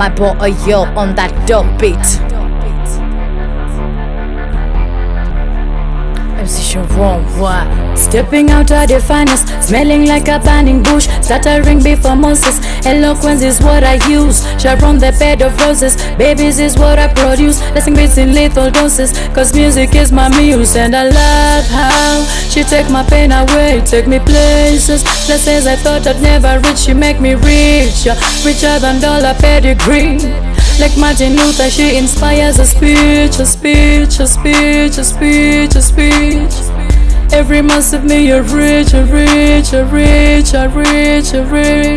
My boy oh, yo on that dope beat. Sharon, what? Stepping out of the finest, smelling like a burning bush, stuttering before Moses. Eloquence is what I use. Sharon, the bed of roses. Babies is what I produce. Blessing beats in lethal doses, cause music is my muse. And I love how she take my pain away, take me places. Places I thought I'd never reach, she make me richer, richer than dollar pedigree. Like Martin Luther, she inspires a speech, a speech, a speech, a speech, a speech. Every month of me, you're rich, you're rich, you're rich, you're rich, you're rich.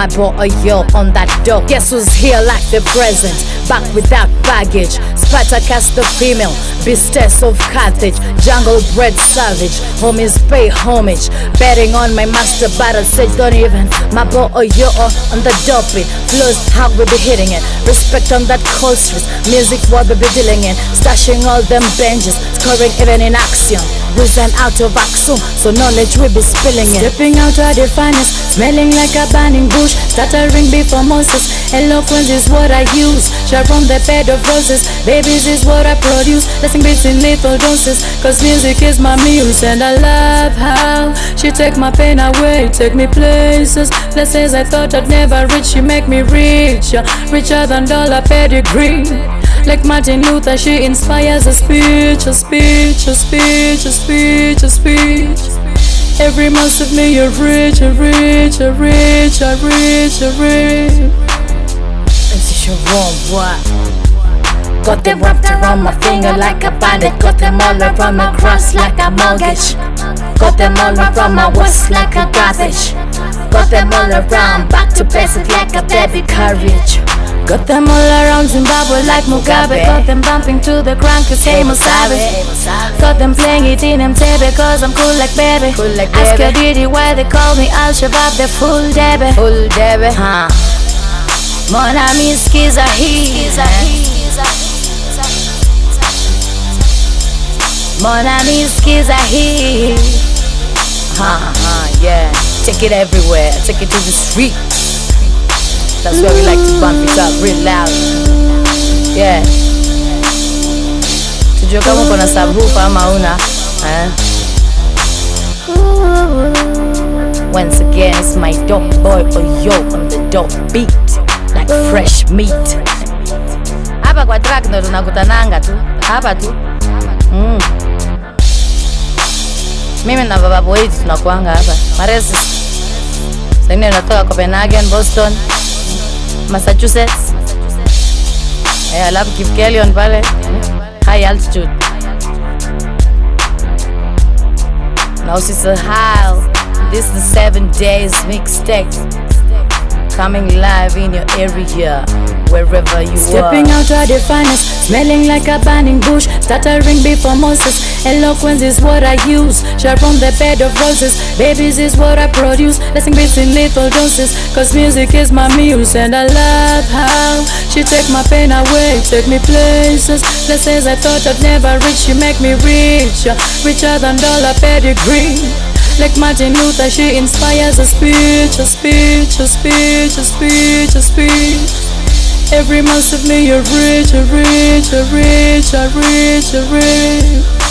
My boy oh, yo on that dope. Guess who's here like the present? Back without baggage. Spartacus the female, beastess of Carthage, jungle bred savage. Homies pay homage. Betting on my master battle sage, don't even. My boy oh, yo oh, on the dope beat. Flows how we be hitting it. Respect on that cold street. Music what we be dealing in. Stashing all them benches. Scoring even in action. Risen out of action, so knowledge we be spilling it. Stepping out of the finest, smelling like a burning bush, stuttering before Moses. Eloquence is what I use. Share from the bed of roses. Babies is what I produce. Blessing beats in lethal doses. Cause music is my muse. And I love how she take my pain away, take me places. Places I thought I'd never reach. She make me richer, richer than dollar pedigree. Like Martin Luther, she inspires a speech, a speech, a speech, a speech, a speech. Every month of me, you're rich, you're rich, you're rich, you're rich, you're rich. MC Sharon, what? Got them wrapped around my finger like a bandit. Got them all around my cross like a mortgage. Got them all around my waist like a garbage. Got them all around, back to basic like a baby carriage. Got them all around Zimbabwe like Mugabe. Got them bumping to the ground cause hey Musabe. Got them playing it in MTV cause I'm cool like baby. Cool like Ask your Diddy why they call me Alshaverb, the full debby. Full Debbie. Huh. Mon ami skiza he. Mon ami skiza he. Uh huh, yeah. Take it everywhere. Take it to the street. That's where we like to bump it up real loud. Yeah. Tujue kama uko na subwoofer ama una. Eh? Once again, it's my dope boy Oyo on the dope beat. Like fresh meat. Hapa kwa track ndo tunakutananga tu. Hapa tu. Mm. Mimi na baba boy tunakuanga hapa. Maresi. Sasa natoka Copenhagen, Boston, Massachusetts. Eh, alafu Kipkelion pale. High altitude. Na usisahau, this is the seven days mixtape. Coming live in your area, wherever you Stepping are. Stepping out of the finest, smelling like a burning bush, stuttering before Moses. Eloquence is what I use. Share from the bed of roses. Babies is what I produce. Blessing beats in lethal doses. Cause music is my muse. And I love how she take my pain away, take me places. Places I thought I'd never reach. She make me richer, richer than dollar pedigree. Like Martin Luther, she inspires a speech, a speech, a speech, a speech, a speech. Every month of me, you're rich, you're rich, you're rich, you're rich, you're rich.